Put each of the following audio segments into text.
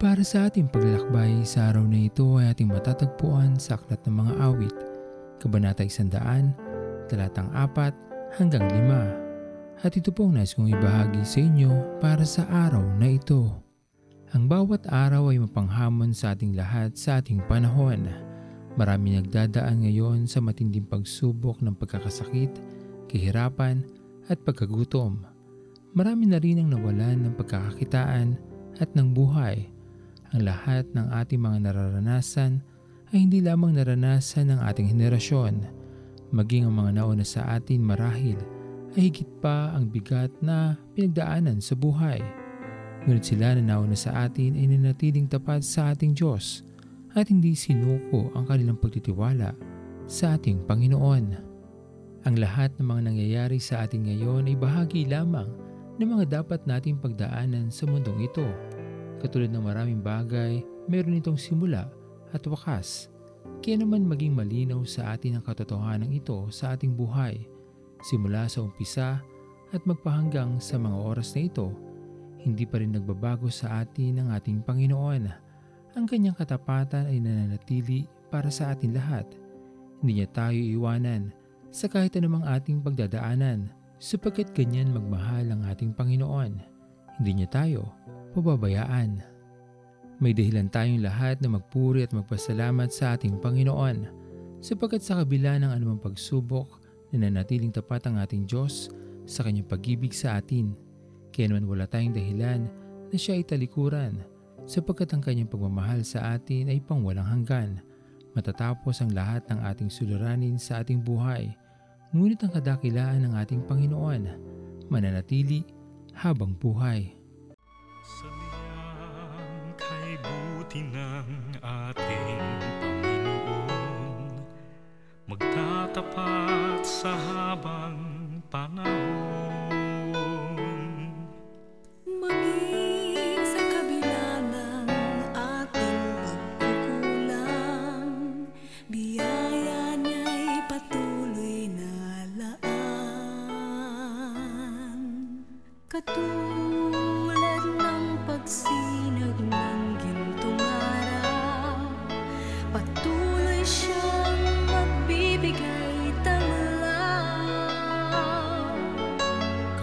Para sa ating paglalakbay sa araw na ito ay ating matatagpuan sa Aklat ng Mga Awit, Kabanata 100, Talatang 4 hanggang 5. At ito pong nais kong ibahagi sa inyo para sa araw na ito. Ang bawat araw ay mapanghamon sa ating lahat sa ating panahon. Marami nagdadaan ngayon sa matinding pagsubok ng pagkakasakit, kahirapan at pagkagutom. Marami na rin ang nawalan ng pagkakakitaan at ng buhay ang lahat ng ating mga nararanasan ay hindi lamang naranasan ng ating henerasyon, maging ang mga nauna sa atin marahil ay higit pa ang bigat na pinagdaanan sa buhay. Ngunit sila na nauna sa atin ay nanatiling tapat sa ating Diyos at hindi sinuko ang kanilang pagtitiwala sa ating Panginoon. Ang lahat ng mga nangyayari sa atin ngayon ay bahagi lamang ng mga dapat nating pagdaanan sa mundong ito Katulad ng maraming bagay, meron itong simula at wakas. Kaya naman maging malinaw sa atin ang katotohanan ito sa ating buhay. Simula sa umpisa at magpahanggang sa mga oras na ito, hindi pa rin nagbabago sa atin ang ating Panginoon. Ang kanyang katapatan ay nananatili para sa atin lahat. Hindi niya tayo iwanan sa kahit anumang ating pagdadaanan sapagkat ganyan magmahal ang ating Panginoon. Hindi niya tayo pababayaan. May dahilan tayong lahat na magpuri at magpasalamat sa ating Panginoon sapagkat sa kabila ng anumang pagsubok na nanatiling tapat ang ating Diyos sa kanyang pag-ibig sa atin. Kaya naman wala tayong dahilan na siya ay talikuran sapagkat ang kanyang pagmamahal sa atin ay pangwalang hanggan. Matatapos ang lahat ng ating suliranin sa ating buhay, ngunit ang kadakilaan ng ating Panginoon mananatili habang buhay. Sabihan kay buti ng ating Panginoon. Magtatapat sa habang panahon. Maging sa kabila ng ating pagkukulang Biyaya Katulad pagsinag ng gintong araw. Patuloy siyang magbibigay tanglaw.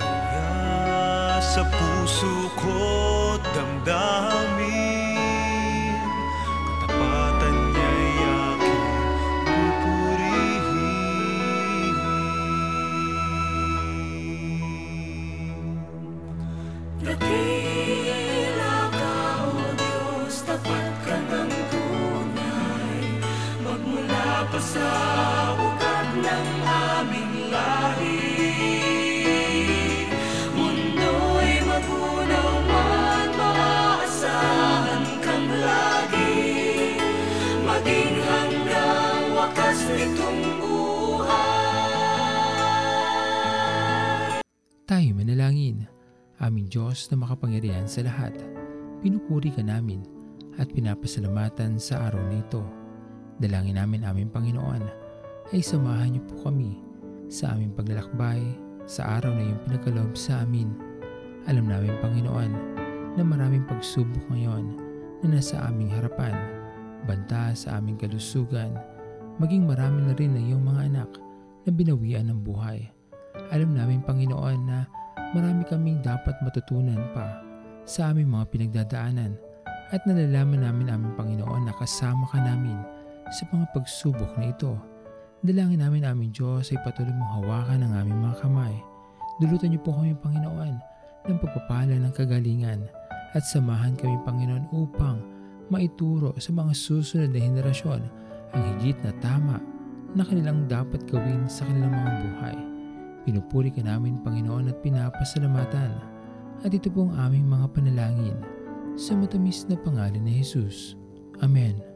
Kaya sa puso ko damdamin Katapatan aming Mundo'y magunaw man, kang lagi Maging hanggang wakas nitong buhay Tayo manalangin. Aming Diyos na makapangyarihan sa lahat, pinupuri ka namin at pinapasalamatan sa araw na ito. Dalangin namin aming Panginoon ay samahan niyo po kami sa aming paglalakbay sa araw na iyong pinagkaloob sa amin. Alam namin Panginoon na maraming pagsubok ngayon na nasa aming harapan, banta sa aming kalusugan, maging marami na rin na iyong mga anak na binawian ng buhay. Alam namin Panginoon na marami kaming dapat matutunan pa sa aming mga pinagdadaanan at nalalaman namin aming Panginoon na kasama ka namin sa mga pagsubok na ito. Dalangin namin aming Diyos ay patuloy mong hawakan ang aming mga kamay. Dulutan niyo po kami Panginoon ng pagpapala ng kagalingan at samahan kami Panginoon upang maituro sa mga susunod na henerasyon ang higit na tama na kanilang dapat gawin sa kanilang mga buhay. Pinupuri ka namin Panginoon at pinapasalamatan. At ito po ang aming mga panalangin sa matamis na pangalan ni Jesus. Amen.